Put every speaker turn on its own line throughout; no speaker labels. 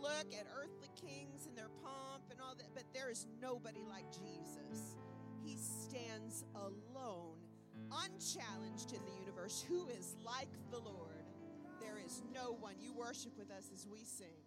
look at earthly kings and their pomp and all that, but there is nobody like Jesus. He stands alone, unchallenged in the universe. Who is like the Lord? There is no one. You worship with us as we sing.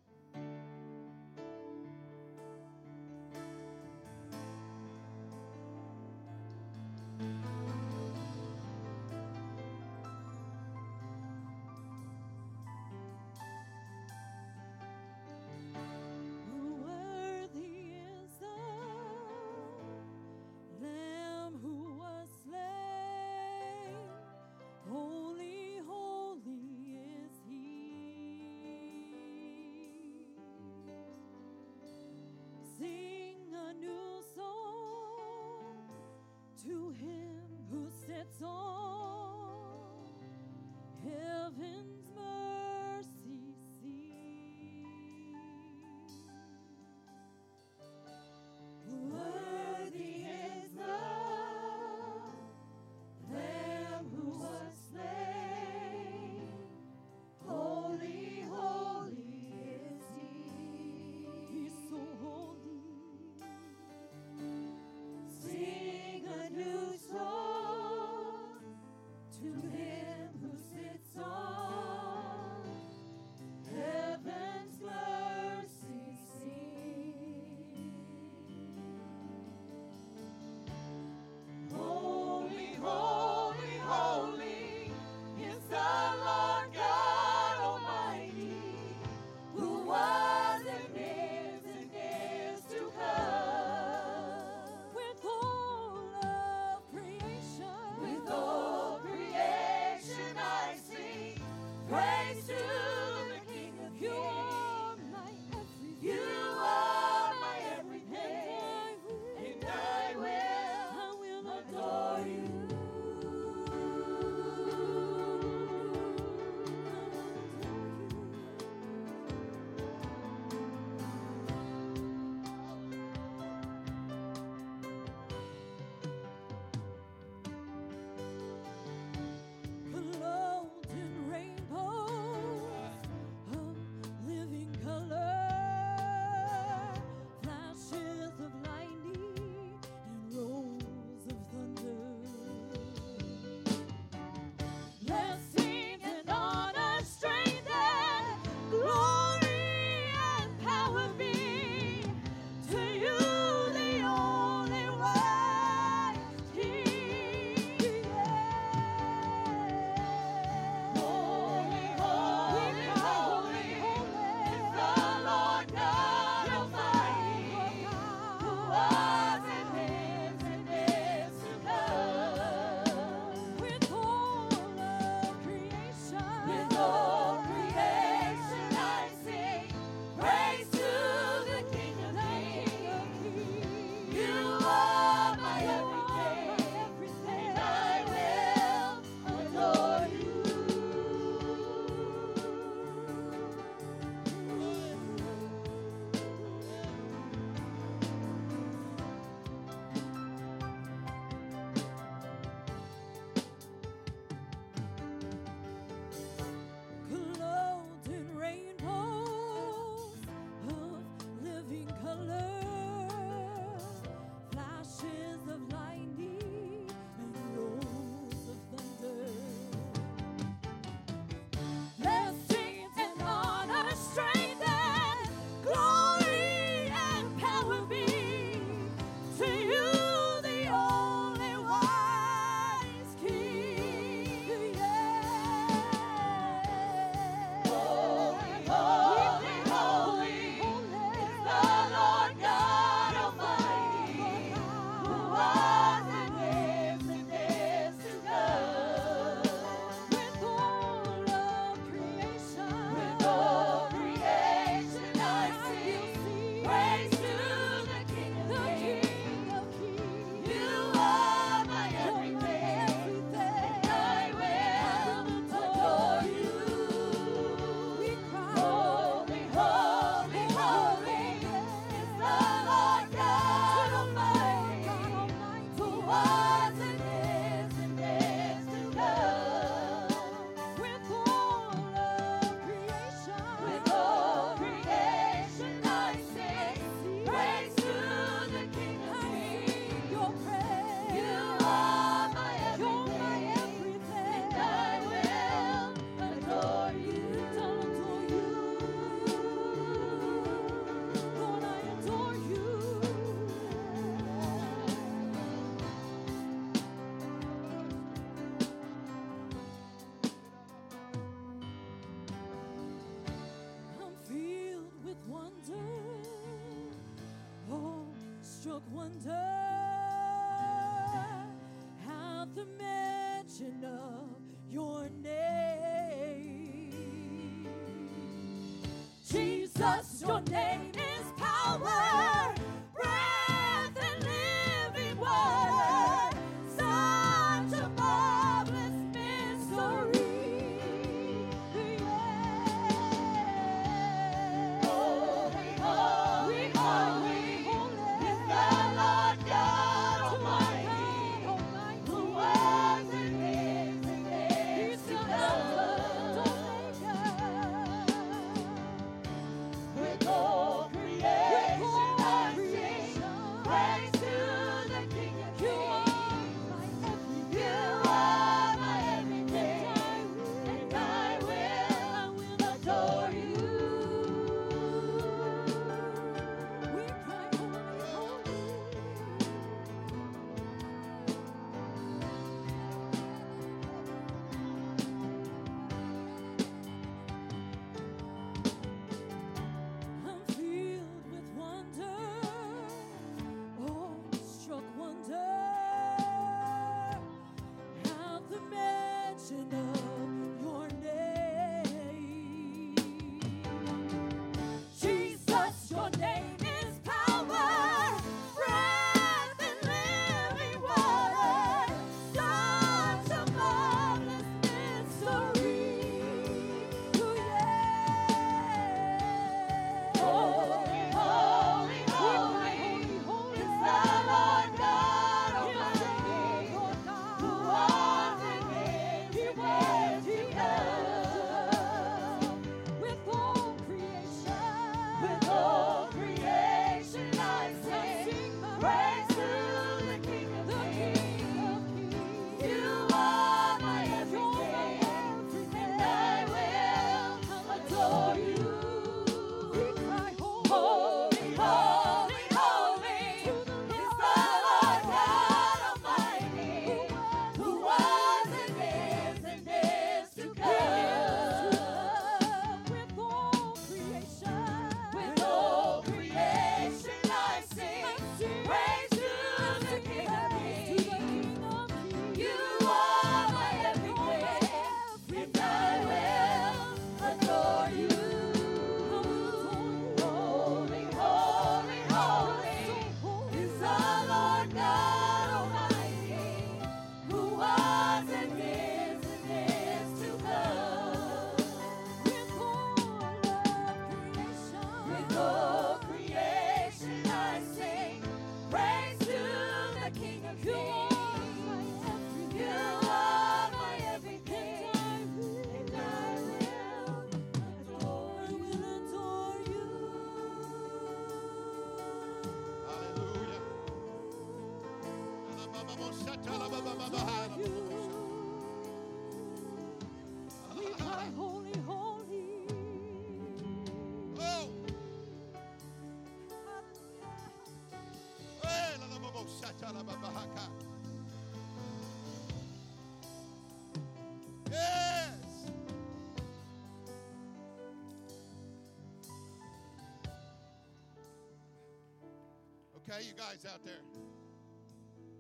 okay, you guys out there?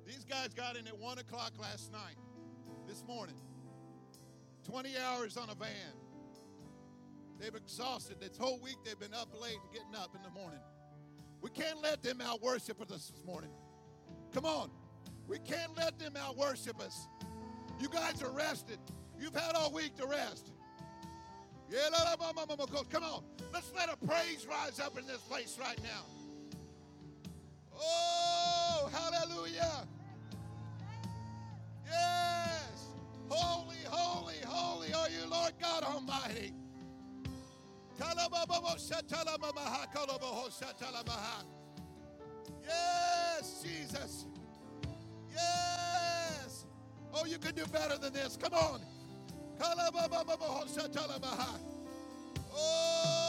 These guys got in at 1 o'clock last night, this morning. 20 hours on a van. They've exhausted this whole week. They've been up late and getting up in the morning. We can't let them out worship us this morning. Come on. We can't let them out worship us. You guys are rested. You've had all week to rest. Yeah, Come on. Let's let a praise rise up in this place right now. Oh, hallelujah. Yes. Holy, holy, holy are you, Lord God Almighty. Yes, Jesus. Yes. Oh, you can do better than this. Come on. Oh.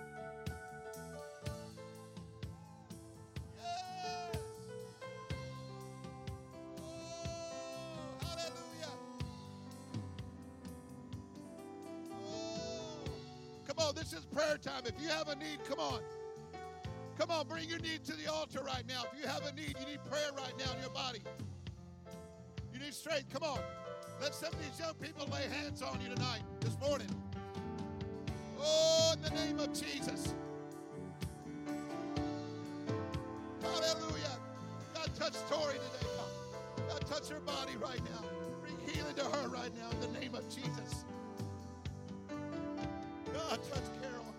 This is prayer time. If you have a need, come on. Come on, bring your need to the altar right now. If you have a need, you need prayer right now in your body. You need strength. Come on. Let some of these young people lay hands on you tonight, this morning. Oh, in the name of Jesus. Hallelujah. God, touch Tori today, God. God, touch her body right now. Bring healing to her right now in the name of Jesus. God, touch Carol.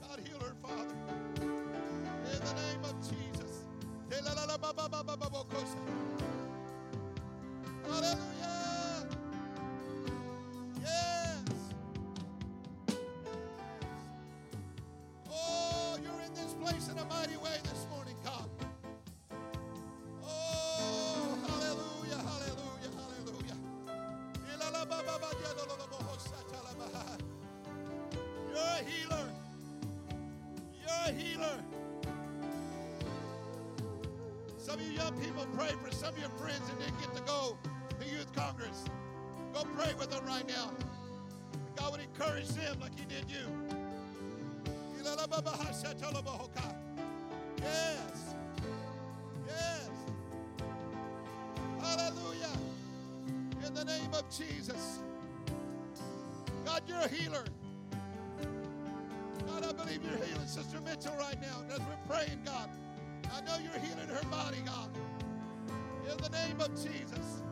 God, heal her, Father. In the name of Jesus. Young people pray for some of your friends that didn't get to go to youth congress. Go pray with them right now. God would encourage them like He did you. Yes. Yes. Hallelujah. In the name of Jesus. God, you're a healer. God, I believe you're healing Sister Mitchell right now. As we're praying, God, I know you're healing her body, God. In the name of Jesus.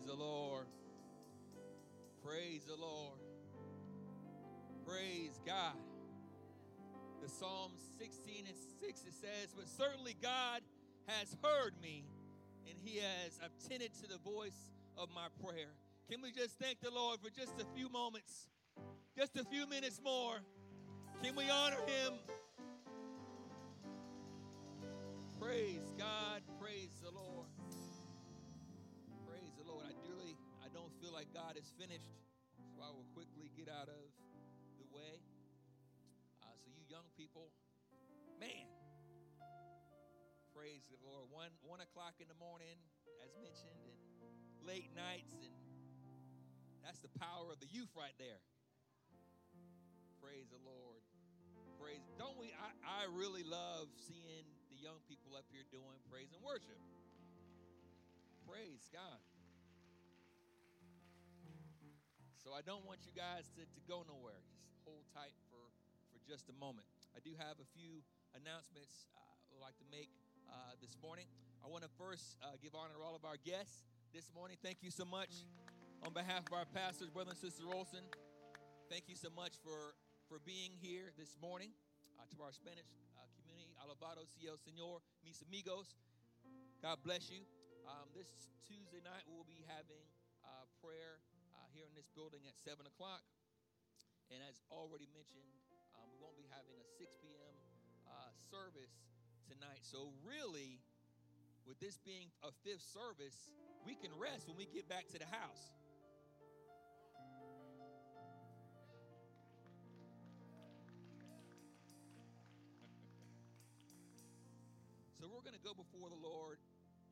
Praise the Lord. Praise the Lord. Praise God. The Psalm 16 and 6 it says, But certainly God has heard me, and he has attended to the voice of my prayer. Can we just thank the Lord for just a few moments? Just a few minutes more. Can we honor him? God is finished, so I will quickly get out of the way. Uh, so you young people, man, praise the Lord. One one o'clock in the morning, as mentioned, and late nights, and that's the power of the youth right there. Praise the Lord. Praise. Don't we? I, I really love seeing the young people up here doing praise and worship. Praise God. I don't want you guys to, to go nowhere. Just hold tight for, for just a moment. I do have a few announcements uh, I would like to make uh, this morning. I want to first uh, give honor to all of our guests this morning. Thank you so much on behalf of our pastors, brother and sister Olson. Thank you so much for, for being here this morning. Uh, to our Spanish uh, community, alabado, si el señor, mis amigos. God bless you. Um, this Tuesday night, we'll be having prayer here in this building at 7 o'clock. And as already mentioned, um, we won't be having a 6 p.m. Uh, service tonight. So, really, with this being a fifth service, we can rest when we get back to the house. So we're going to go before the Lord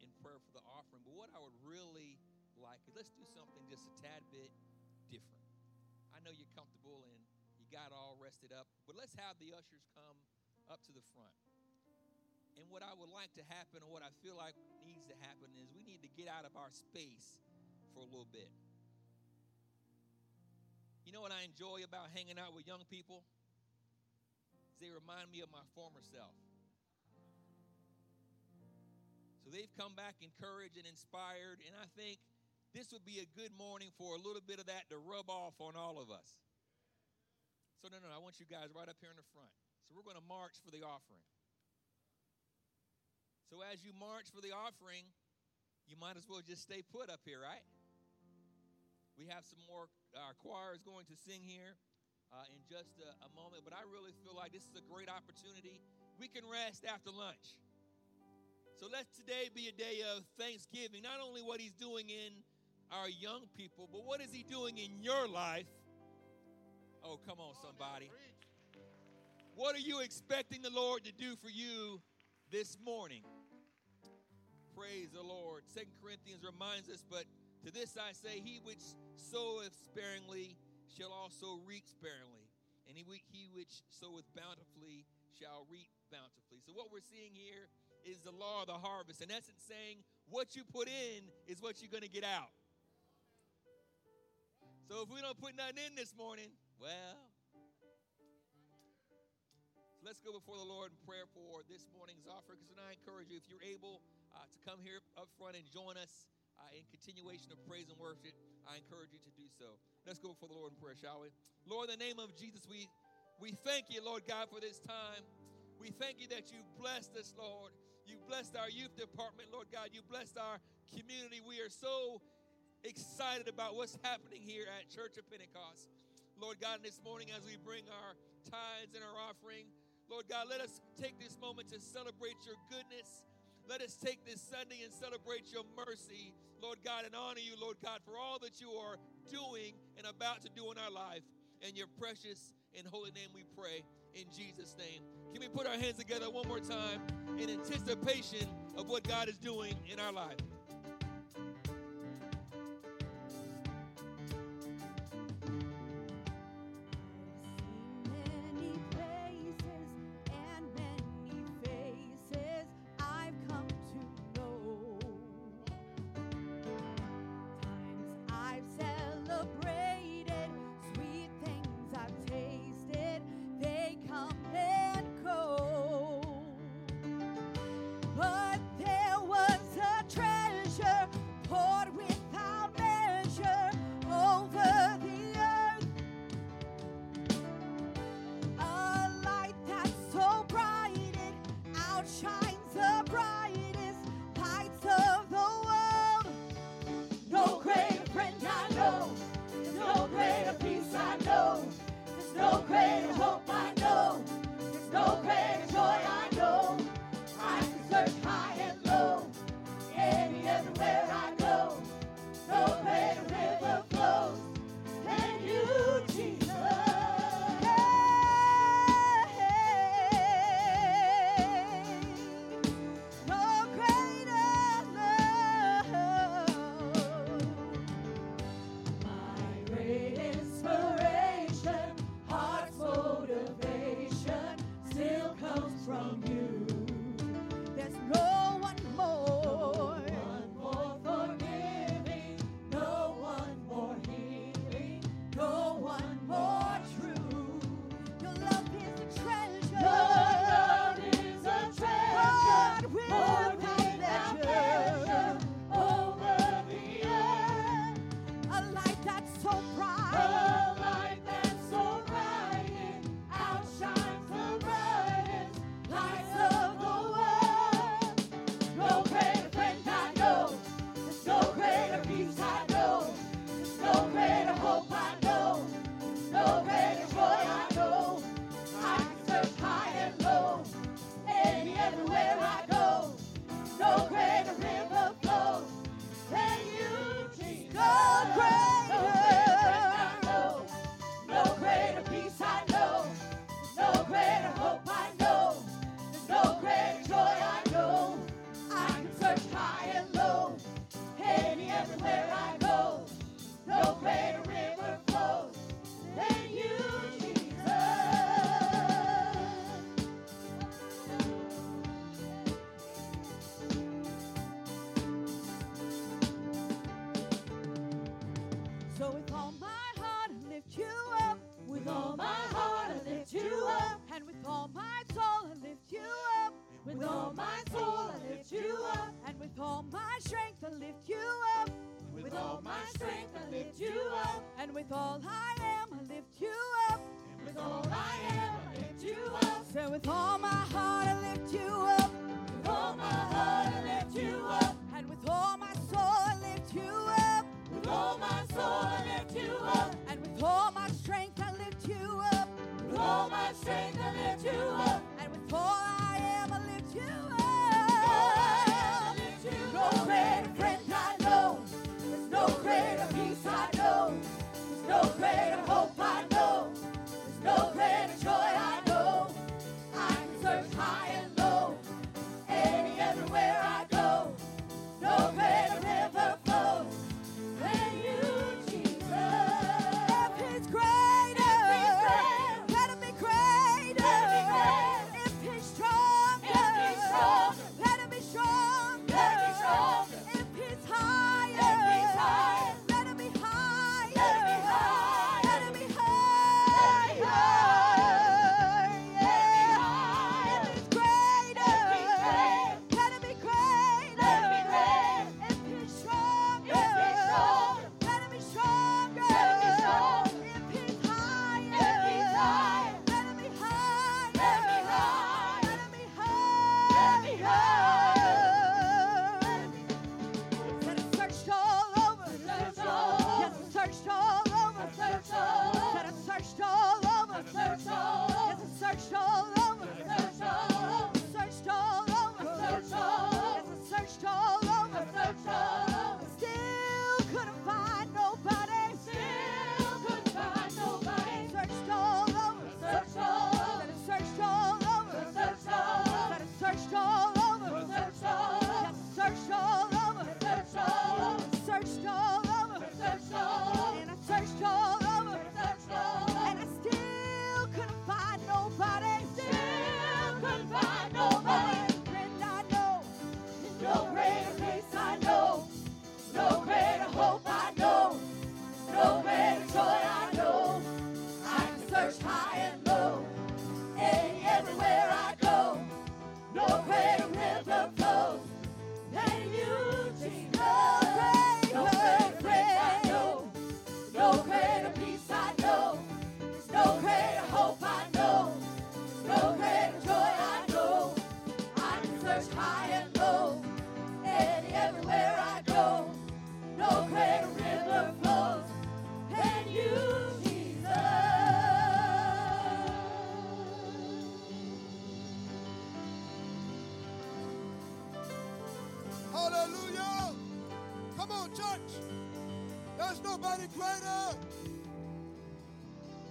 in prayer for the offering. But what I would really like is let's do something just a tad bit different. I know you're comfortable and you got all rested up, but let's have the ushers come up to the front. And what I would like to happen, or what I feel like needs to happen, is we need to get out of our space for a little bit. You know what I enjoy about hanging out with young people? Is they remind me of my former self. So they've come back encouraged and inspired, and I think this would be a good morning for a little bit of that to rub off on all of us. So, no, no, I want you guys right up here in the front. So, we're going to march for the offering. So, as you march for the offering, you might as well just stay put up here, right? We have some more, our choir is going to sing here uh, in just a, a moment, but I really feel like this is a great opportunity. We can rest after lunch. So let today be a day of thanksgiving, not only what he's doing in our young people, but what is he doing in your life? Oh, come on, somebody. What are you expecting the Lord to do for you this morning? Praise the Lord. Second Corinthians reminds us, but to this I say, he which soweth sparingly shall also reap sparingly, and he, he which soweth bountifully shall reap bountifully. So what we're seeing here is the law of the harvest. In essence, saying what you put in is what you're going to get out. So if we don't put nothing in this morning,
Well, let's go before the Lord in prayer for this morning's offering. Because I encourage you, if you're able uh, to come here up front and join us uh, in continuation of praise and worship, I encourage you to do so. Let's go before the Lord in prayer, shall we? Lord, in the name of Jesus, we we thank you, Lord God, for this time. We thank you that you blessed us, Lord. You blessed our youth department, Lord God. You blessed our community. We are so excited about what's happening here at Church of Pentecost. Lord God, this morning as we bring our tithes and our offering, Lord God, let us take this moment to celebrate your goodness. Let us take this Sunday and celebrate your mercy, Lord God, and honor you, Lord God, for all that you are doing and about to do in our life. In your precious and holy name we pray. In Jesus' name. Can we put our hands together one more time in anticipation of what God is doing in our life?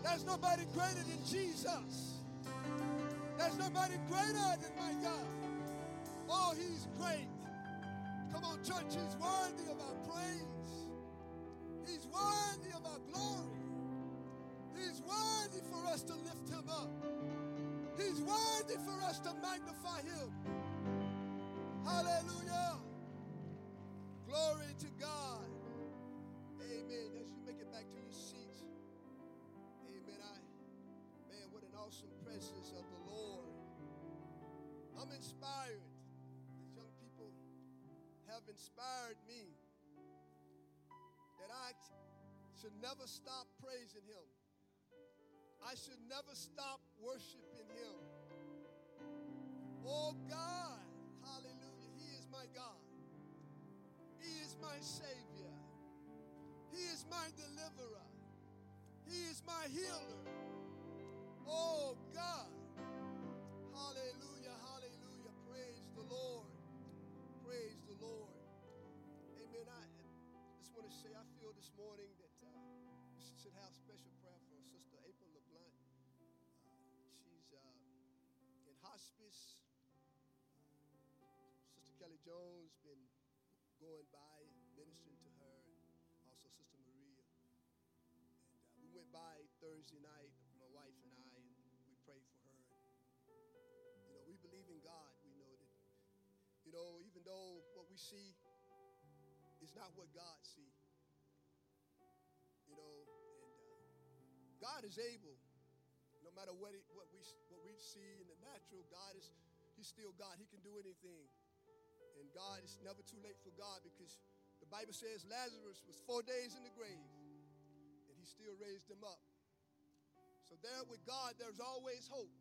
There's
nobody greater than Jesus. There's nobody greater than my God. Oh, he's great. Come on, church. He's worthy of our praise. He's worthy of our glory. He's worthy for us to lift him up. He's worthy for us to magnify him. Hallelujah. Glory to God. Amen. Presence of the Lord. I'm inspired. These young people have inspired me that I should never stop praising Him. I should never stop worshiping Him. Oh God, hallelujah. He is my God. He is my Savior. He is my deliverer. He is my healer. Oh God. Hallelujah, hallelujah. Praise the Lord. Praise the Lord. Amen. I just want to say, I feel this morning that uh, we should have special prayer for Sister April LeBlanc. Uh, she's uh, in hospice. Sister Kelly Jones been going by ministering to her, and also Sister Maria. And uh, we went by Thursday night, though what we see is not what God see. You know, and uh, God is able. No matter what it, what we what we see in the natural, God is He's still God. He can do anything. And God, it's never too late for God because the Bible says Lazarus was four days in the grave and he still raised him up. So there with God, there's always hope,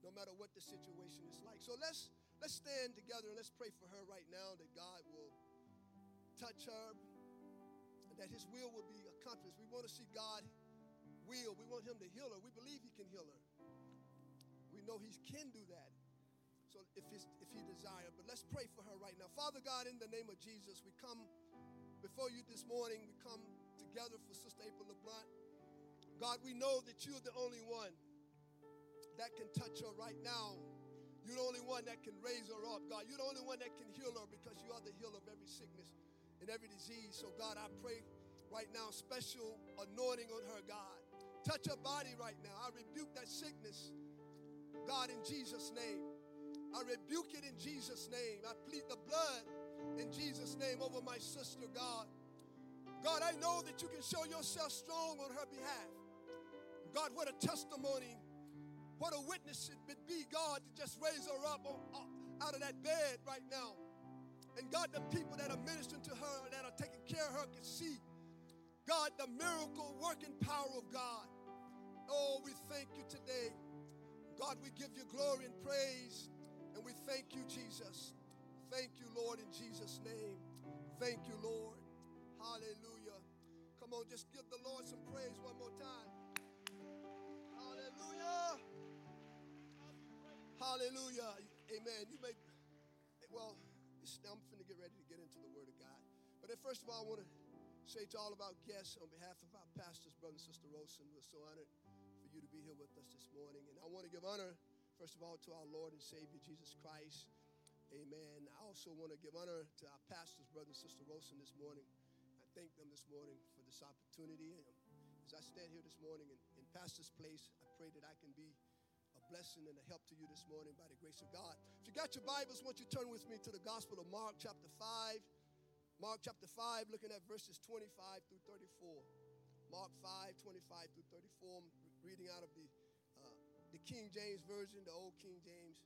no matter what the situation is like. So let's let's stand together and let's pray for her right now that God will touch her and that his will will be accomplished. We want to see God will. We want him to heal her. We believe he can heal her. We know he can do that. So if, if he desire, but let's pray for her right now. Father God, in the name of Jesus, we come before you this morning. We come together for Sister April LeBlanc. God, we know that you're the only one that can touch her right now. You're the only one that can raise her up, God. You're the only one that can heal her because you are the healer of every sickness and every disease. So, God, I pray right now, special anointing on her, God. Touch her body right now. I rebuke that sickness, God, in Jesus' name. I rebuke it in Jesus' name. I plead the blood in Jesus' name over my sister, God. God, I know that you can show yourself strong on her behalf. God, what a testimony, what a witness it would be, God, to just raise her up on, uh, out of that bed right now. And God, the people that are ministering to her, that are taking care of her, can see, God, the miracle working power of God. Oh, we thank you today. God, we give you glory and praise. And we thank you, Jesus. Thank you, Lord, in Jesus' name. Thank you, Lord. Hallelujah. Come on, just give the Lord some praise one more time. Hallelujah. Hallelujah. Amen. You may, well, I'm going to get ready to get into the Word of God. But first of all, I want to say to all of our guests on behalf of our pastors, brother and sister Rosen, we're so honored for you to be here with us this morning. And I want to give honor First of all, to our Lord and Savior Jesus Christ. Amen. I also want to give honor to our pastors, brother and sister Rosen, this morning. I thank them this morning for this opportunity. And as I stand here this morning in, in pastor's place, I pray that I can be blessing and a help to you this morning by the grace of God. If you got your Bibles, won't you turn with me to the Gospel of Mark, chapter 5. Mark chapter 5, looking at verses 25 through 34. Mark 5, 25 through 34. I'm reading out of the the King James Version, the old King James.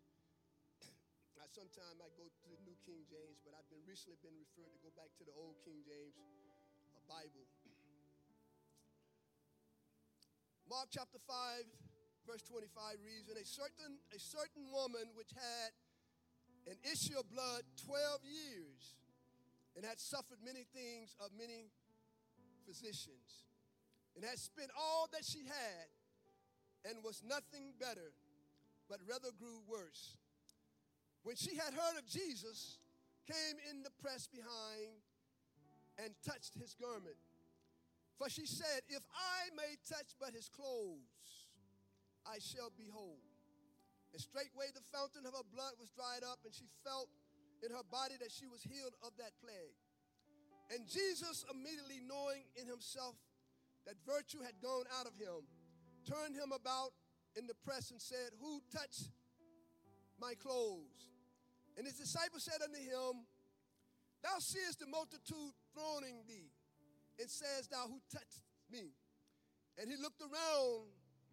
I sometimes I go to the New King James, but I've been recently been referred to go back to the old King James uh, Bible. Mark chapter 5, verse 25 reads, And a certain, a certain woman which had an issue of blood 12 years and had suffered many things of many physicians and had spent all that she had and was nothing better, but rather grew worse. When she had heard of Jesus, came in the press behind and touched his garment. For she said, If I may touch but his clothes, I shall be whole. And straightway the fountain of her blood was dried up, and she felt in her body that she was healed of that plague. And Jesus, immediately knowing in himself that virtue had gone out of him, turned him about in the press and said, Who touched my clothes? And his disciples said unto him, Thou seest the multitude thronging thee, and says thou who touched me? And he looked around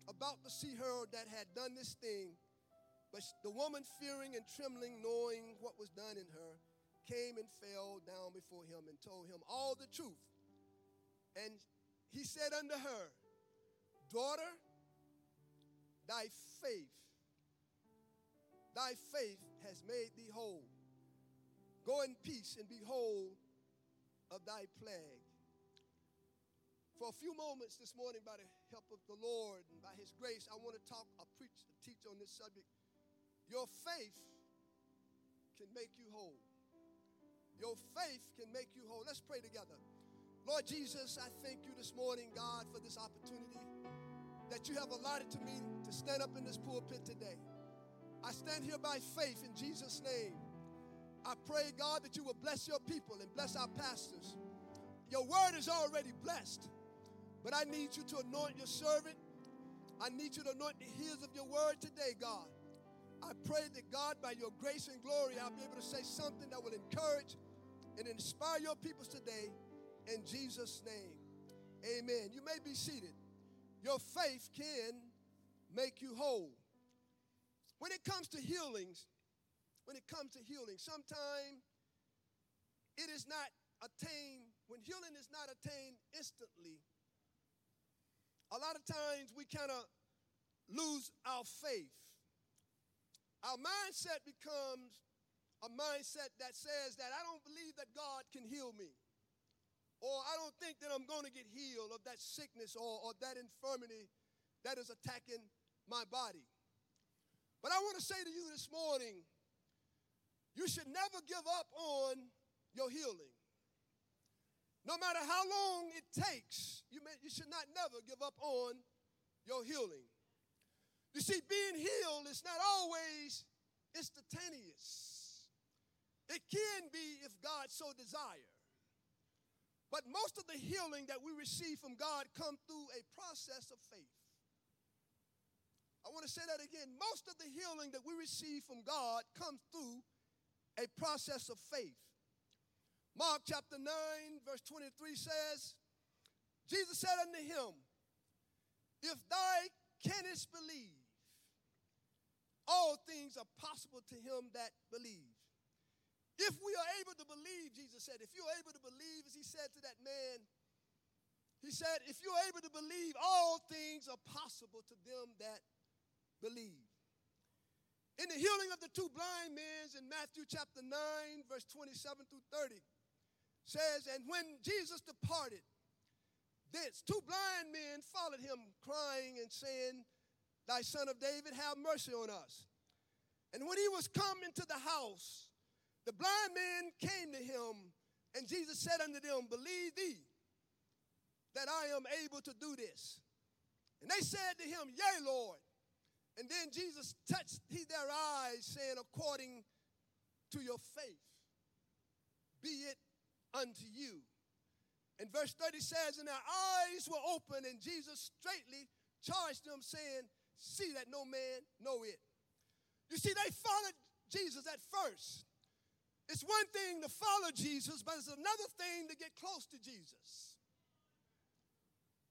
about to see her that had done this thing. But the woman, fearing and trembling, knowing what was done in her, came and fell down before him and told him all the truth. And he said unto her, Daughter, thy faith, thy faith has made thee whole. Go in peace and be whole of thy plague. For a few moments this morning, by the help of the Lord and by his grace, I want to talk, I preach, teach on this subject. Your faith can make you whole. Your faith can make you whole. Let's pray together. Lord Jesus, I thank you this morning, God, for this opportunity that you have allotted to me to stand up in this pulpit today. I stand here by faith in Jesus' name. I pray, God, that you will bless your people and bless our pastors. Your word is already blessed, but I need you to anoint your servant. I need you to anoint the ears of your word today, God. I pray that, God, by your grace and glory, I'll be able to say something that will encourage and inspire your peoples today in Jesus' name. Amen. You may be seated. Your faith can make you whole. When it comes to healings, when it comes to healing. Sometimes it is not attained, when healing is not attained instantly, a lot of times we kind of lose our faith. Our mindset becomes a mindset that says that I don't believe that God can heal me. Or I don't think that I'm going to get healed of that sickness or, or that infirmity that is attacking my body. But I want to say to you this morning you should never give up on your healing. No matter how long it takes, you, may, you should not never give up on your healing. You see, being healed is not always instantaneous. It can be if God so desire. But most of the healing that we receive from God come through a process of faith. I want to say that again. Most of the healing that we receive from God comes through a process of faith. Mark chapter 9, verse 23 says, Jesus said unto him, If thou canst believe, all things are possible to him that believes. If we are able to believe, Jesus said, if you're able to believe, as he said to that man, he said, if you're able to believe, all things are possible to them that believe. In the healing of the two blind men in Matthew chapter 9, verse 27 through 30, says, And when Jesus departed, thence two blind men followed him, crying and saying, Thy son of David, have mercy on us. And when he was come into the house, the blind men came to him, and Jesus said unto them, Believe thee that I am able to do this. And they said to him, Yea, Lord. And then Jesus touched he their eyes, saying, According to your faith, be it unto you. And verse 30 says, And their eyes were open, and Jesus straightly charged them, saying, See that no man know it. You see, they followed Jesus at first. It's one thing to follow Jesus, but it's another thing to get close to Jesus.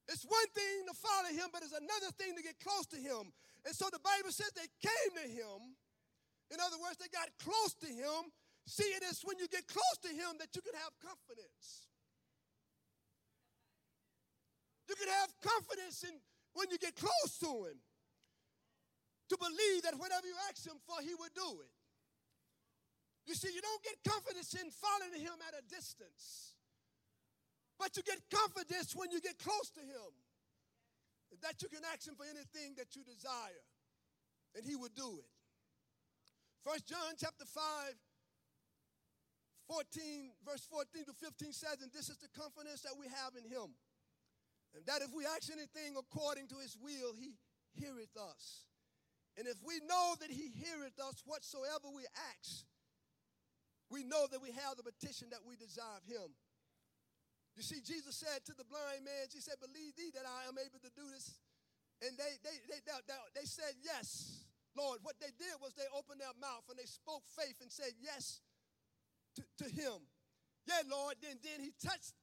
It's one thing to follow him, but it's another thing to get close to him. And so the Bible says they came to him. In other words, they got close to him. See, it is when you get close to him that you can have confidence. You can have confidence in when you get close to him to believe that whatever you ask him for, he will do it. You see, you don't get confidence in following him at a distance, but you get confidence when you get close to him that you can ask him for anything that you desire, and he will do it. First John chapter 5, 14, verse 14 to 15 says, And this is the confidence that we have in him. And that if we ask anything according to his will, he heareth us. And if we know that he heareth us whatsoever we ask, we know that we have the petition that we desire of him. You see, Jesus said to the blind man, He said, Believe thee that I am able to do this. And they, they, they, they, they said, Yes, Lord. What they did was they opened their mouth and they spoke faith and said yes to, to him. Yeah, Lord. Then, then he touched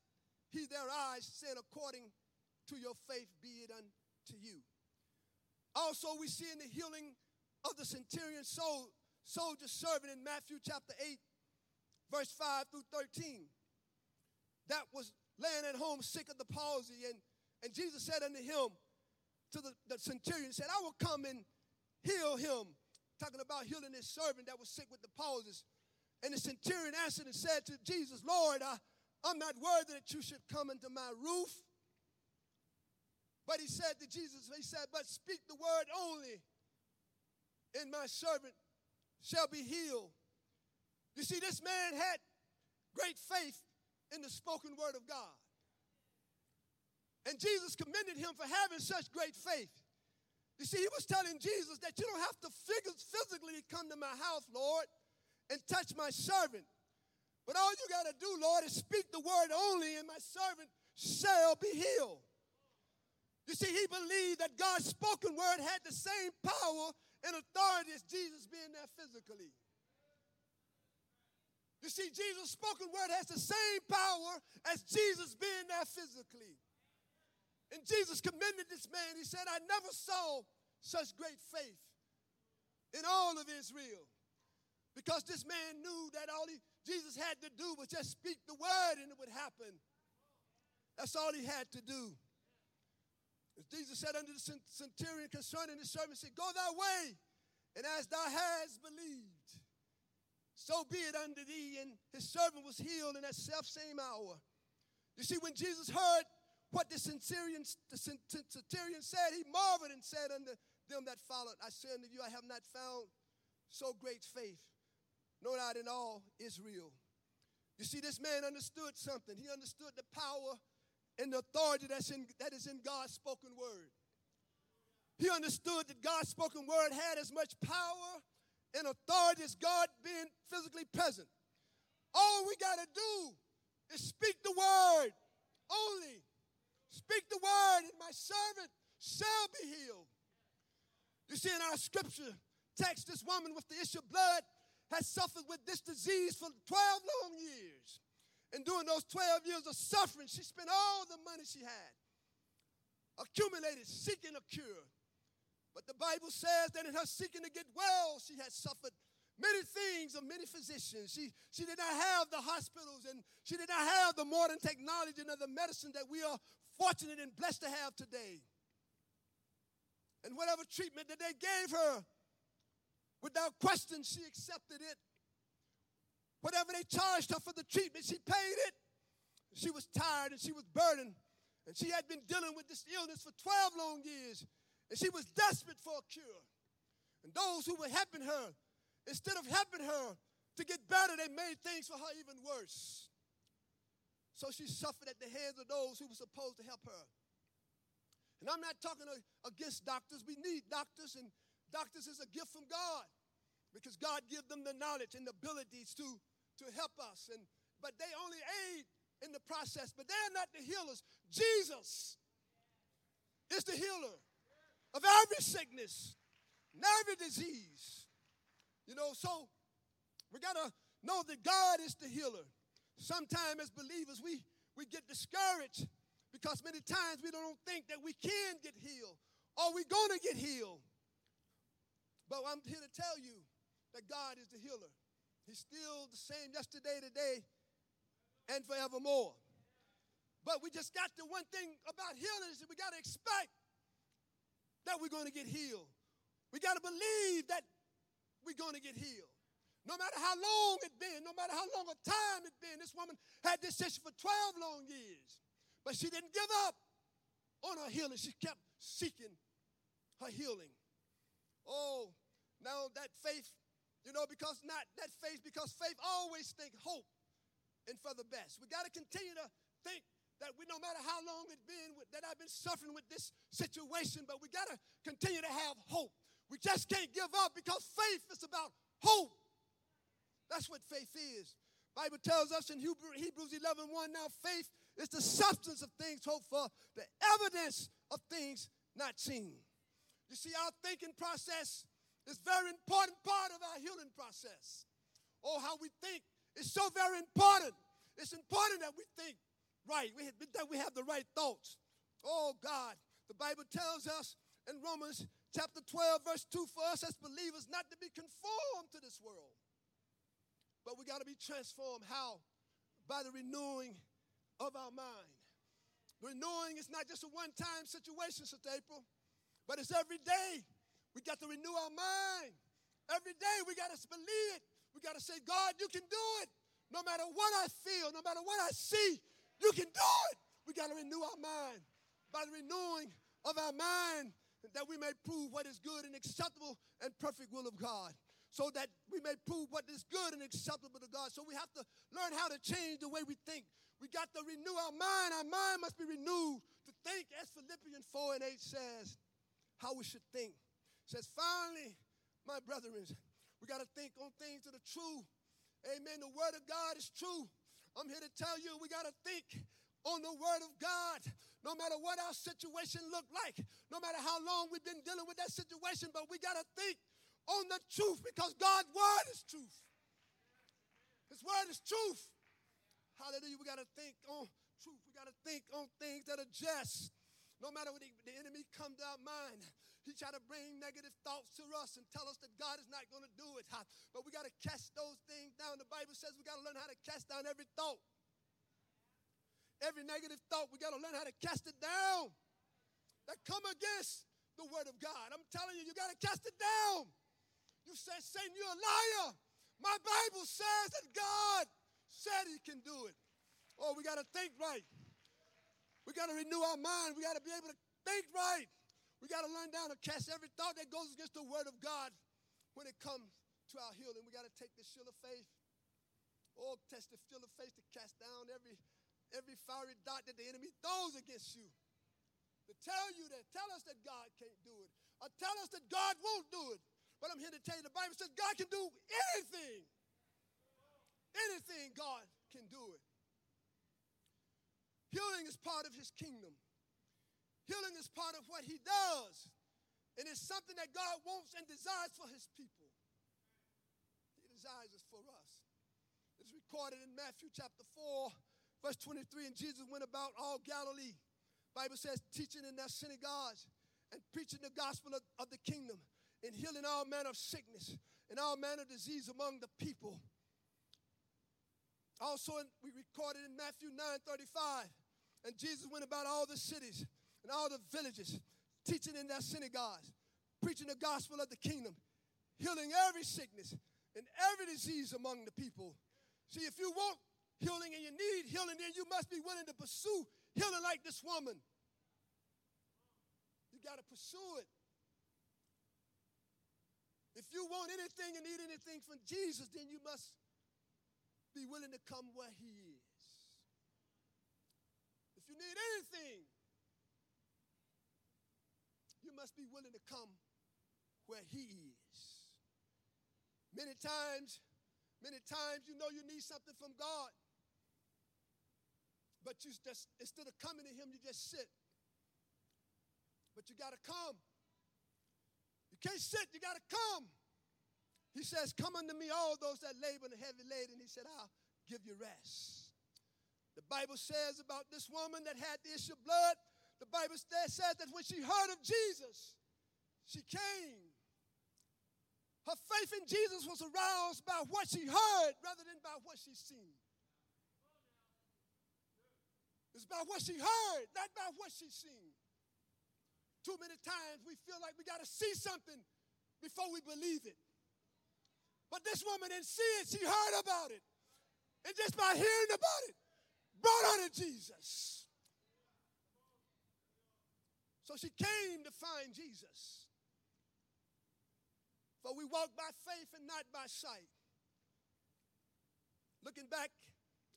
he their eyes, saying, According to your faith be it unto you. Also, we see in the healing of the centurion soul, soldier servant in Matthew chapter 8, verse 5 through 13 that was laying at home sick of the palsy. And, and Jesus said unto him, to the, the centurion, said, I will come and heal him. Talking about healing his servant that was sick with the palsy. And the centurion answered and said to Jesus, Lord, I, I'm not worthy that you should come into my roof. But he said to Jesus, he said, But speak the word only, and my servant shall be healed. You see, this man had great faith in the spoken word of God. And Jesus commended him for having such great faith. You see, he was telling Jesus that you don't have to physically come to my house, Lord, and touch my servant. But all you got to do, Lord, is speak the word only, and my servant shall be healed. You see, he believed that God's spoken word had the same power and authority as Jesus being there physically. You see, Jesus' spoken word has the same power as Jesus being there physically. And Jesus commended this man. He said, I never saw such great faith in all of Israel. Because this man knew that all he, Jesus had to do was just speak the word and it would happen. That's all he had to do. As Jesus said unto the centurion concerning his servant, said, Go thy way, and as thou hast believed, so be it unto thee. And his servant was healed in that self same hour. You see, when Jesus heard what the centurion, the centurion said, he marveled and said unto them that followed, I say unto you, I have not found so great faith, no, not in all Israel. You see, this man understood something. He understood the power and the authority that's in, that is in God's spoken word. He understood that God's spoken word had as much power and authority as God being physically present. All we got to do is speak the word only. Speak the word, and my servant shall be healed. You see, in our scripture text, this woman with the issue of blood has suffered with this disease for 12 long years. And during those 12 years of suffering, she spent all the money she had, accumulated, seeking a cure. But the Bible says that in her seeking to get well, she had suffered many things of many physicians. She, she did not have the hospitals and she did not have the modern technology and the medicine that we are fortunate and blessed to have today. And whatever treatment that they gave her, without question, she accepted it. Whatever they charged her for the treatment, she paid it. She was tired and she was burdened. And she had been dealing with this illness for 12 long years. And she was desperate for a cure. And those who were helping her, instead of helping her to get better, they made things for her even worse. So she suffered at the hands of those who were supposed to help her. And I'm not talking against doctors. We need doctors, and doctors is a gift from God because God give them the knowledge and the abilities to, to help us. And, but they only aid in the process, but they're not the healers. Jesus is the healer of every sickness and every disease. You know, so we got to know that God is the healer. Sometimes as believers, we, we get discouraged because many times we don't think that we can get healed or we're going to get healed. But I'm here to tell you that God is the healer. He's still the same yesterday, today, and forevermore. But we just got the one thing about healing is that we got to expect that we're going to get healed. We got to believe that we're going to get healed. No matter how long it been, no matter how long a time it been, this woman had this issue for 12 long years. But she didn't give up on her healing. She kept seeking her healing. Oh, now that faith, you know, because not that faith, because faith always think hope and for the best. We got to continue to think that we, no matter how long it's been that I've been suffering with this situation, but we got to continue to have hope. We just can't give up because faith is about hope. That's what faith is. Bible tells us in Hebrews 11 1 now faith is the substance of things hoped for, the evidence of things not seen. You see, our thinking process is very important part of our healing process. Oh, how we think is so very important. It's important that we think right, we, that we have the right thoughts. Oh, God. The Bible tells us in Romans chapter 12, verse 2 for us as believers not to be conformed to this world, but we got to be transformed. How? By the renewing of our mind. Renewing is not just a one time situation, Sister April, but it's every day. We got to renew our mind. Every day we got to believe it. We got to say, God, you can do it. No matter what I feel, no matter what I see, you can do it. We got to renew our mind. By the renewing of our mind, that we may prove what is good and acceptable and perfect will of God. So that we may prove what is good and acceptable to God. So we have to learn how to change the way we think. We got to renew our mind. Our mind must be renewed to think, as Philippians 4 and 8 says, how we should think. Says, finally, my brethren, we got to think on things that are true. Amen. The word of God is true. I'm here to tell you we got to think on the word of God, no matter what our situation look like, no matter how long we've been dealing with that situation, but we got to think on the truth because God's word is truth. His word is truth. Hallelujah. We got to think on truth. We got to think on things that are just. No matter what the, the enemy come to our mind, he try to bring negative thoughts to us and tell us that God is not going to do it. But we got to cast those things down. The Bible says we got to learn how to cast down every thought. Every negative thought, we got to learn how to cast it down. That come against the word of God. I'm telling you, you got to cast it down. You said, Satan, you're a liar. My Bible says that God said he can do it. Oh, we got to think right. We got to renew our mind. We got to be able to think right. We got to learn down to cast every thought that goes against the word of God when it comes to our healing. We got to take the shield of faith. Oh, test the shield of faith to cast down every every fiery dart that the enemy throws against you. To tell you that, tell us that God can't do it. Or tell us that God won't do it. But I'm here to tell you the Bible says God can do anything. Anything God can do it. Healing is part of his kingdom. Healing is part of what he does. And it's something that God wants and desires for his people. He desires it for us. It's recorded in Matthew chapter 4, verse 23. And Jesus went about all Galilee. Bible says, teaching in their synagogues and preaching the gospel of, of the kingdom and healing all manner of sickness and all manner of disease among the people. Also, in, we recorded in Matthew 9 35. And Jesus went about all the cities and all the villages, teaching in their synagogues, preaching the gospel of the kingdom, healing every sickness and every disease among the people. See, if you want healing and you need healing, then you must be willing to pursue healing like this woman. You got to pursue it. If you want anything and need anything from Jesus, then you must be willing to come where he is. If you need anything, must be willing to come where he is. Many times, many times you know you need something from God. But you just instead of coming to him, you just sit. But you gotta come. You can't sit, you gotta come. He says, Come unto me, all those that labor and heavy laden. He said, I'll give you rest. The Bible says about this woman that had the issue of blood, the Bible says that when she heard of Jesus, she came. Her faith in Jesus was aroused by what she heard rather than by what she seen. It's about what she heard, not about what she seen. Too many times we feel like we got to see something before we believe it. But this woman didn't see it, she heard about it. And just by hearing about it, brought her to Jesus. So she came to find Jesus. For we walk by faith and not by sight. Looking back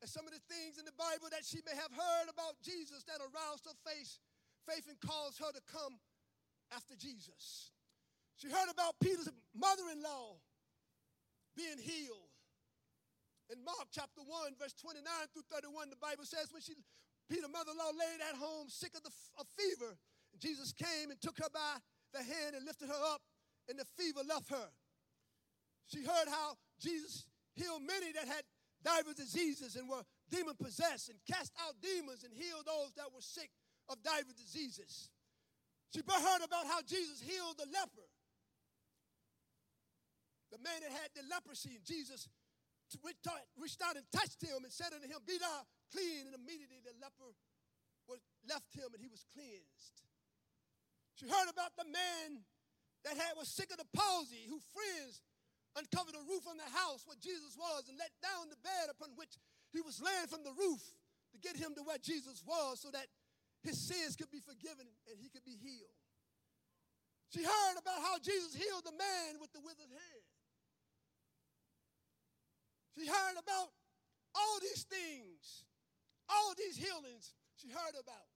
at some of the things in the Bible that she may have heard about Jesus that aroused her faith, faith and caused her to come after Jesus. She heard about Peter's mother-in-law being healed. In Mark chapter 1, verse 29 through 31, the Bible says when she Peter's mother-in-law laid at home sick of the of fever, Jesus came and took her by the hand and lifted her up, and the fever left her. She heard how Jesus healed many that had diverse diseases and were demon possessed and cast out demons and healed those that were sick of diverse diseases. She heard about how Jesus healed the leper, the man that had the leprosy, and Jesus reached out and touched him and said unto him, Be thou clean. And immediately the leper was, left him and he was cleansed. She heard about the man that had, was sick of the palsy, who friends uncovered the roof on the house where Jesus was and let down the bed upon which he was laying from the roof to get him to where Jesus was so that his sins could be forgiven and he could be healed. She heard about how Jesus healed the man with the withered hand. She heard about all these things, all these healings she heard about.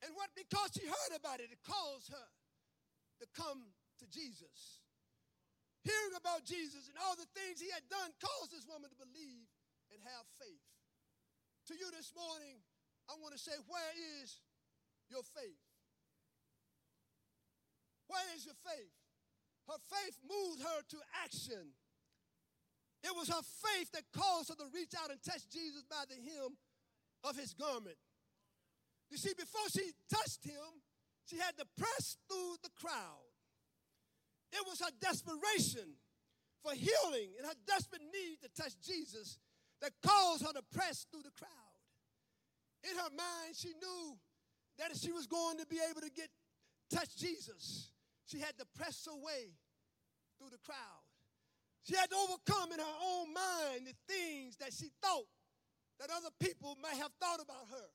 And what because she heard about it, it caused her to come to Jesus. Hearing about Jesus and all the things he had done caused this woman to believe and have faith. To you this morning, I want to say, where is your faith? Where is your faith? Her faith moved her to action. It was her faith that caused her to reach out and touch Jesus by the hem of his garment. You see, before she touched him, she had to press through the crowd. It was her desperation for healing and her desperate need to touch Jesus that caused her to press through the crowd. In her mind, she knew that if she was going to be able to get touch Jesus, she had to press her way through the crowd. She had to overcome in her own mind the things that she thought that other people may have thought about her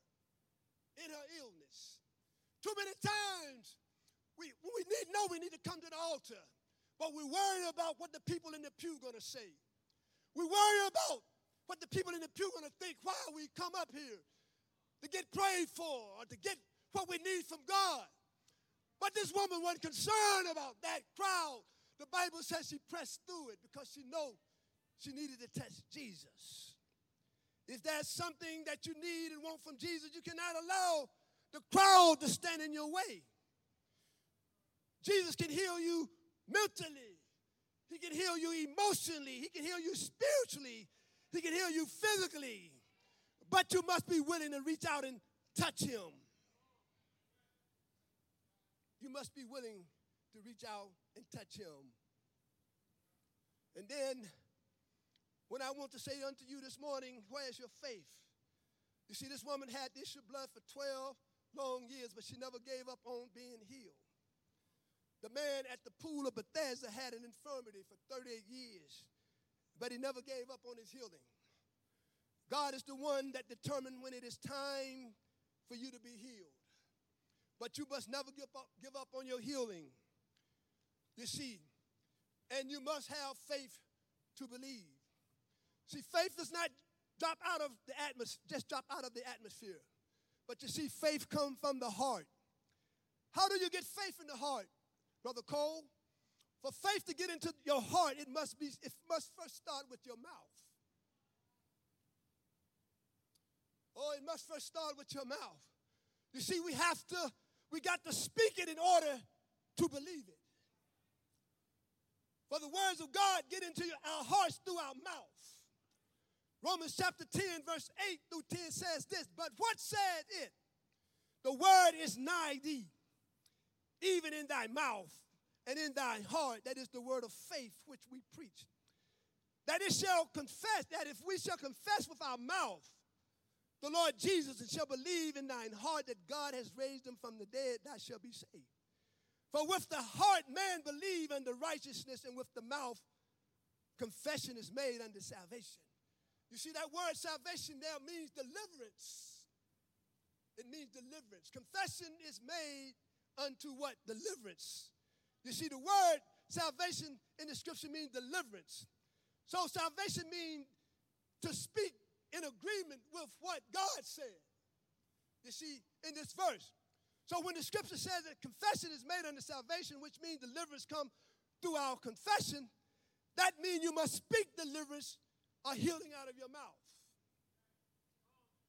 in her illness. Too many times we, we need know we need to come to the altar, but we worry about what the people in the pew gonna say. We worry about what the people in the pew gonna think while we come up here to get prayed for or to get what we need from God. But this woman wasn't concerned about that crowd the Bible says she pressed through it because she knew she needed to touch Jesus. If there's something that you need and want from Jesus, you cannot allow the crowd to stand in your way. Jesus can heal you mentally. He can heal you emotionally. He can heal you spiritually. He can heal you physically. But you must be willing to reach out and touch him. You must be willing to reach out and touch him. And then, when I want to say unto you this morning, where's your faith? You see, this woman had the issue of blood for 12 long years, but she never gave up on being healed. The man at the pool of Bethesda had an infirmity for 38 years, but he never gave up on his healing. God is the one that determined when it is time for you to be healed. But you must never give up, give up on your healing. You see, and you must have faith to believe. See, faith does not drop out of the atmosphere, just drop out of the atmosphere. But you see, faith comes from the heart. How do you get faith in the heart, Brother Cole? For faith to get into your heart, it must be, it must first start with your mouth. Oh, it must first start with your mouth. You see, we have to, we got to speak it in order to believe it. For the words of God get into our hearts through our mouth. Romans chapter 10, verse 8 through 10 says this But what said it? The word is nigh thee, even in thy mouth and in thy heart. That is the word of faith which we preach. That it shall confess, that if we shall confess with our mouth the Lord Jesus and shall believe in thine heart that God has raised him from the dead, thou shalt be saved. For with the heart man believe unto righteousness, and with the mouth confession is made unto salvation. You see, that word salvation there means deliverance. It means deliverance. Confession is made unto what? Deliverance. You see, the word salvation in the scripture means deliverance. So salvation means to speak in agreement with what God said. You see, in this verse. So when the scripture says that confession is made unto salvation, which means deliverance come through our confession, that means you must speak deliverance or healing out of your mouth.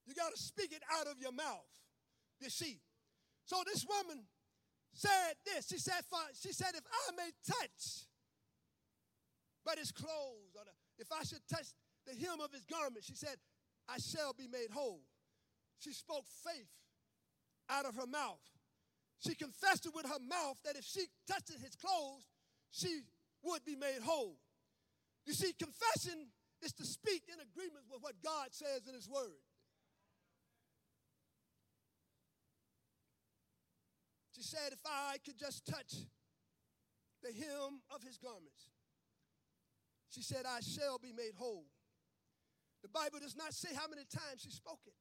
You got to speak it out of your mouth. You see. So this woman said this. She said, she said, if I may touch but his clothes, or the, if I should touch the hem of his garment, she said, I shall be made whole. She spoke faith out of her mouth. She confessed it with her mouth that if she touched his clothes, she would be made whole. You see, confession is to speak in agreement with what God says in his word. She said, if I could just touch the hem of his garments, she said, I shall be made whole. The Bible does not say how many times she spoke it,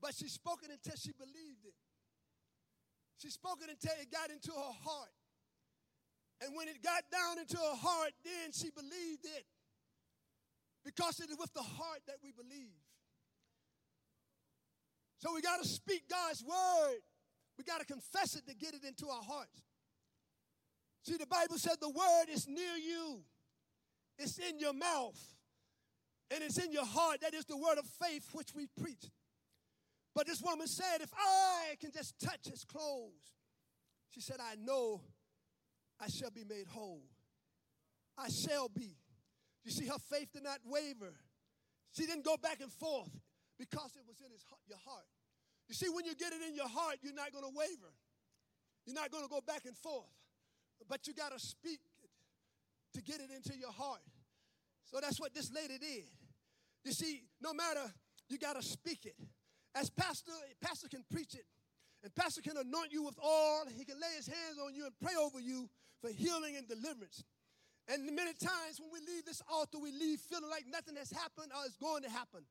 but she spoke it until she believed it. She spoke it until it got into her heart. And when it got down into her heart, then she believed it. Because it is with the heart that we believe. So we got to speak God's word we got to confess it to get it into our hearts. See, the Bible said the word is near you, it's in your mouth, and it's in your heart. That is the word of faith which we preach. But this woman said, If I can just touch his clothes, she said, I know I shall be made whole. I shall be. You see, her faith did not waver. She didn't go back and forth because it was in his, your heart. You see, when you get it in your heart, you're not going to waver. You're not going to go back and forth. But you got to speak to get it into your heart. So that's what this lady did. You see, no matter, you got to speak it. As pastor, pastor can preach it, and pastor can anoint you with oil. He can lay his hands on you and pray over you for healing and deliverance. And many times when we leave this altar, we leave feeling like nothing has happened or is going to happen.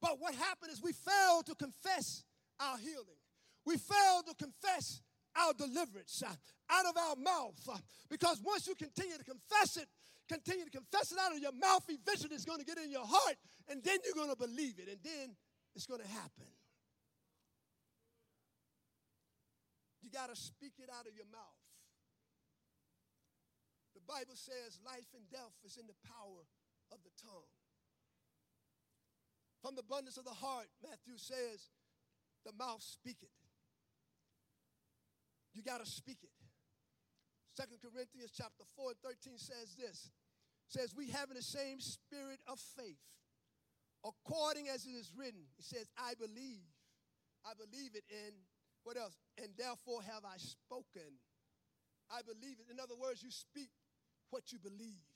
But what happened is we failed to confess our healing. We failed to confess our deliverance uh, out of our mouth. Uh, because once you continue to confess it, continue to confess it out of your mouth, eventually it's going to get in your heart, and then you're going to believe it, and then it's going to happen. You got to speak it out of your mouth. Bible says life and death is in the power of the tongue. From the abundance of the heart, Matthew says, the mouth speak it. You got to speak it. Second Corinthians chapter 4 and 13 says this. Says, we have in the same spirit of faith, according as it is written. It says, I believe. I believe it in what else? And therefore have I spoken. I believe it. In other words, you speak what you believe.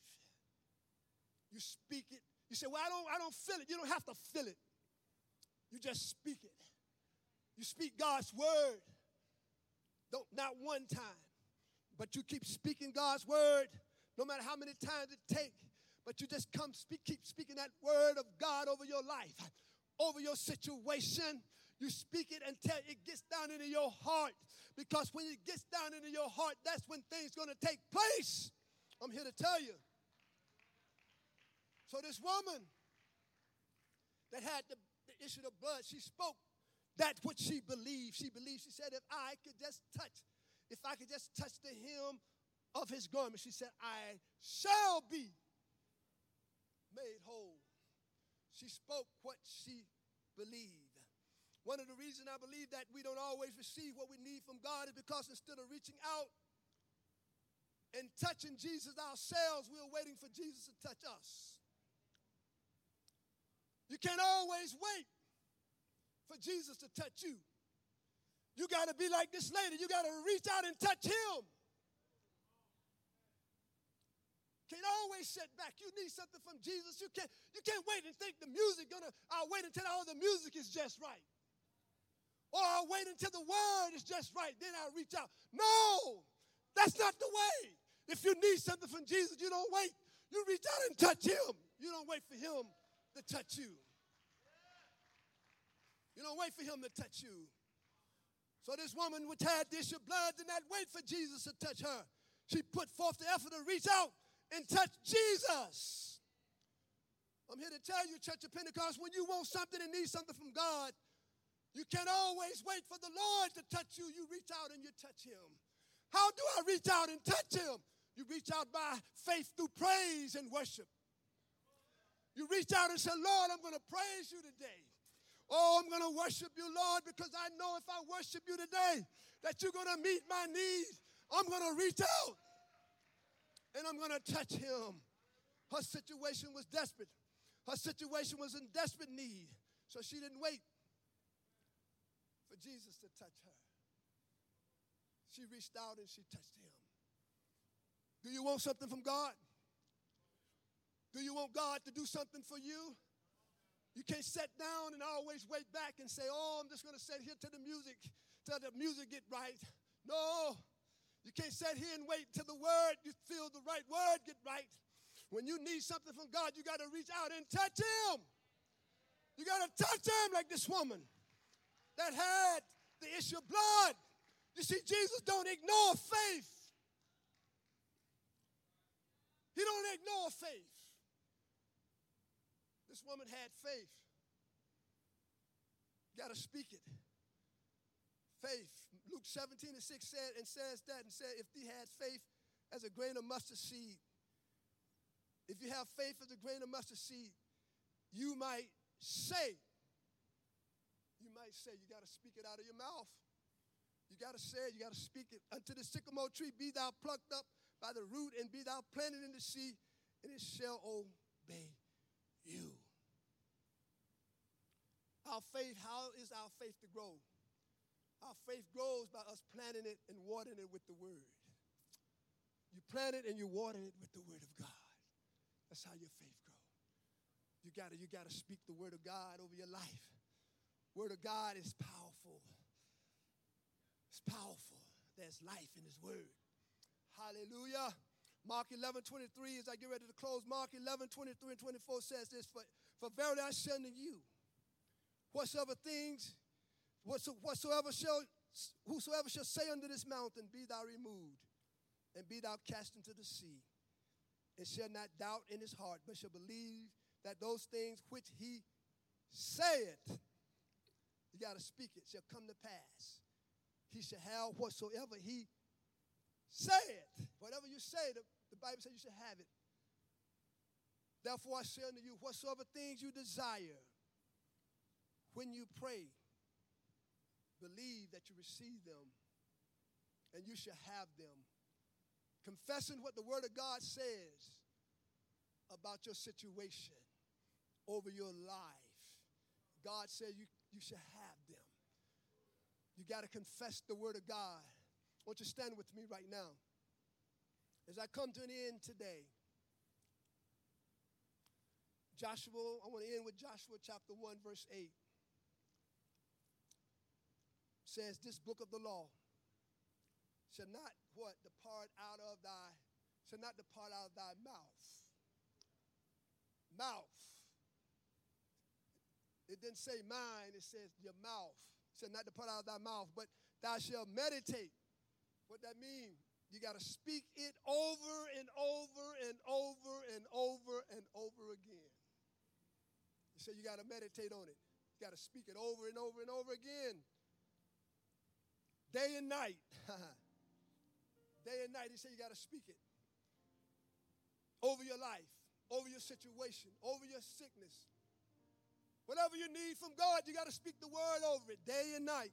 You speak it. You say, Well, I don't, I don't feel it. You don't have to feel it. You just speak it. You speak God's word. Don't not one time, but you keep speaking God's word, no matter how many times it takes. But you just come speak, keep speaking that word of God over your life, over your situation. You speak it until it gets down into your heart. Because when it gets down into your heart, that's when things gonna take place. I'm here to tell you. So this woman that had the, the issue of blood, she spoke that which she believed. She believed, she said, if I could just touch, if I could just touch the hem of his garment, she said, I shall be made whole. She spoke what she believed. One of the reasons I believe that we don't always receive what we need from God is because instead of reaching out and touching Jesus ourselves, we're waiting for Jesus to touch us. You can't always wait for Jesus to touch you. You got to be like this lady. You got to reach out and touch him. Can't always sit back. You need something from Jesus. You can't, you can't wait and think the music gonna, I'll wait until all the music is just right. Or I'll wait until the word is just right. Then I'll reach out. No, that's not the way. If you need something from Jesus, you don't wait. You reach out and touch him. You don't wait for him to touch you. You don't wait for him to touch you. So this woman which had this of blood did not wait for Jesus to touch her. She put forth the effort to reach out and touch Jesus. I'm here to tell you, Church of Pentecost, when you want something and need something from God, you can't always wait for the Lord to touch you. You reach out and you touch Him. How do I reach out and touch Him? You reach out by faith through praise and worship. You reach out and say, Lord, I'm going to praise you today. Oh, I'm going to worship you, Lord, because I know if I worship you today, that you're going to meet my needs. I'm going to reach out and I'm going to touch him. Her situation was desperate. Her situation was in desperate need. So she didn't wait for Jesus to touch her. She reached out and she touched him. Do you want something from God? Do you want God to do something for you? You can't sit down and always wait back and say, Oh, I'm just going to sit here till the music, till the music get right. No, you can't sit here and wait till the word, you feel the right word get right. When you need something from God, you got to reach out and touch Him. You got to touch Him like this woman that had the issue of blood. You see, Jesus don't ignore faith. He don't ignore faith. This woman had faith. Got to speak it. Faith. Luke 17 and 6 said and says that and said, if he had faith as a grain of mustard seed, if you have faith as a grain of mustard seed, you might say, you might say, you got to speak it out of your mouth. You got to say it, you got to speak it. Unto the sycamore tree be thou plucked up by the root, and be thou planted in the sea, and it shall obey you. Our faith, how is our faith to grow? Our faith grows by us planting it and watering it with the word. You plant it and you water it with the word of God. That's how your faith grows. You gotta, you gotta speak the word of God over your life. Word of God is powerful. It's powerful. There's life in his word. Hallelujah. Mark 11, 23, as I get ready to close, Mark 11, 23 and 24 says this, For, for verily I say unto you, whatsoever things, whatsoever shall, whosoever shall say unto this mountain, be thou removed, and be thou cast into the sea, and shall not doubt in his heart, but shall believe that those things which he saith, you got to speak it, shall come to pass. He shall have whatsoever he saith. Whatever you say, the, the Bible says you should have it. Therefore I say unto you, whatsoever things you desire, when you pray, believe that you receive them, and you shall have them. Confessing what the Word of God says about your situation, over your life. God said you, you shall have them. You got to confess the Word of God. I want you to stand with me right now. As I come to an end today, Joshua, I want to end with Joshua chapter 1, verse 8. Says, This book of the law shall not what? Depart out of thy, shall not depart out of thy mouth. Mouth. It didn't say mine, it says your mouth. It said not depart out of thy mouth, but thou shalt meditate. What that mean? You got to speak it over and over and over and over and over again. You say you got to meditate on it. You got to speak it over and over and over again. Day and night. Day and night. He said you got to speak it over your life, over your situation, over your sickness. Whatever you need from God, you got to speak the word over it day and night.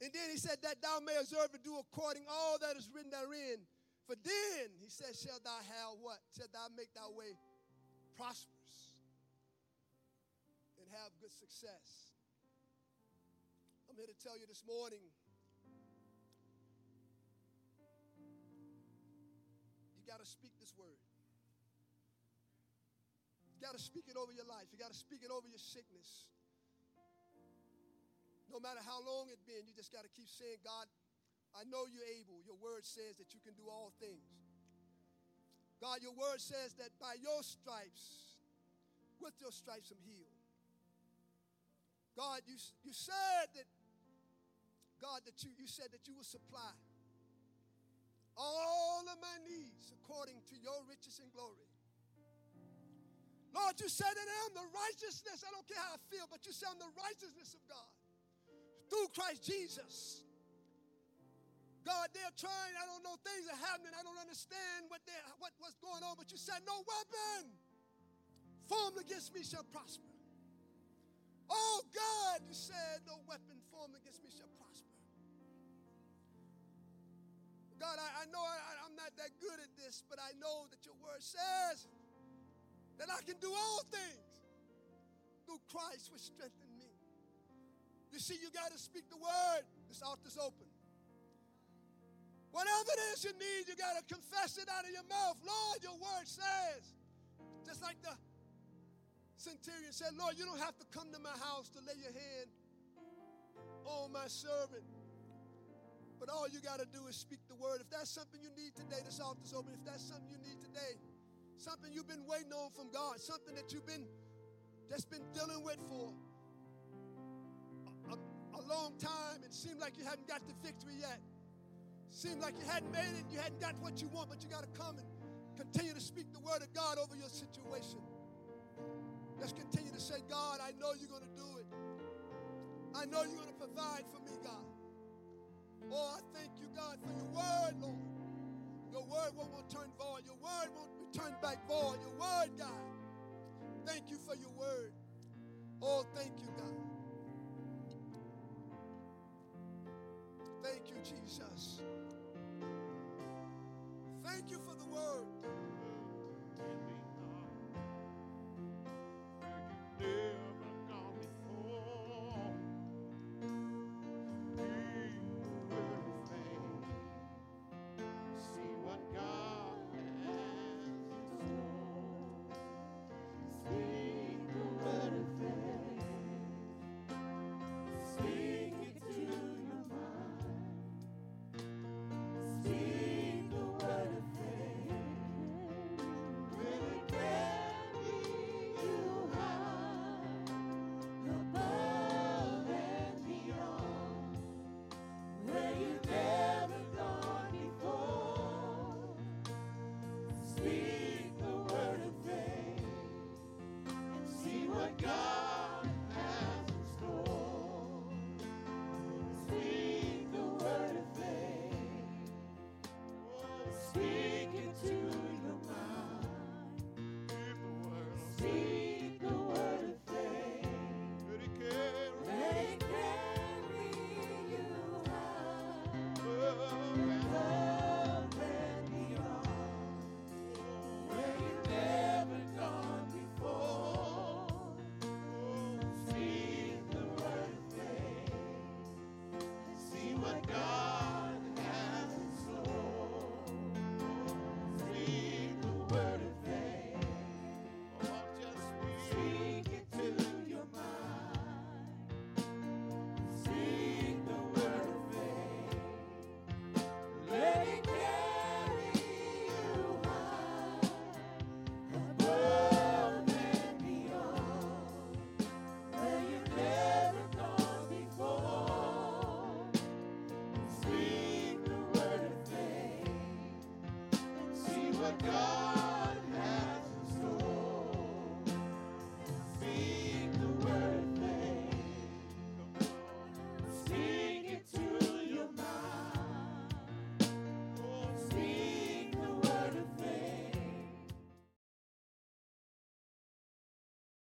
And then he said that thou may observe and do according all that is written therein. For then, he said, shall thou have what? Shall thou make thy way prosperous and have good success. I'm here to tell you this morning. You got to speak this word. You got to speak it over your life. You got to speak it over your sickness. No matter how long it's been, you just got to keep saying, God, I know you're able. Your word says that you can do all things. God, your word says that by your stripes, with your stripes, I'm healed. God, you, you said that, God, that you, you said that you will supply all of my needs according to your riches and glory.
Lord, you said that I'm the righteousness. I don't care how I feel, but you said I'm the righteousness of God through Christ Jesus. God, they're trying. I don't know. Things are happening. I don't understand what, they're, what what's going on. But you said, no weapon formed against me shall prosper. Oh God, you said, no weapon formed against me shall prosper. God, I, I know I, I'm not that good at this, but I know that your word says that I can do all things through Christ which strengthened me. You see, you got to speak the word. This altar's open. Whatever it is you need, you got to confess it out of your mouth. Lord, your word says, just like the centurion said, Lord, you don't have to come to my house to lay your hand on my servant. But all you got to do is speak the word. If that's something you need today, this altar's open. If that's something you need today, something you've been waiting on from God, something that you've been just been dealing with for a, long time and seemed like you hadn't got the victory yet. Seemed like you hadn't made it, you hadn't got what you want, but you got to come and continue to speak the word of God over your situation. Let's continue to say, God, I know you're going to do it. I know you're going to provide for me, God. Oh, I thank you, God, for your word, Lord. Your word won't return void. Your word won't return back void. Your word, God. Thank you for your word. Oh, thank you, God. Jesus. Thank you for the word.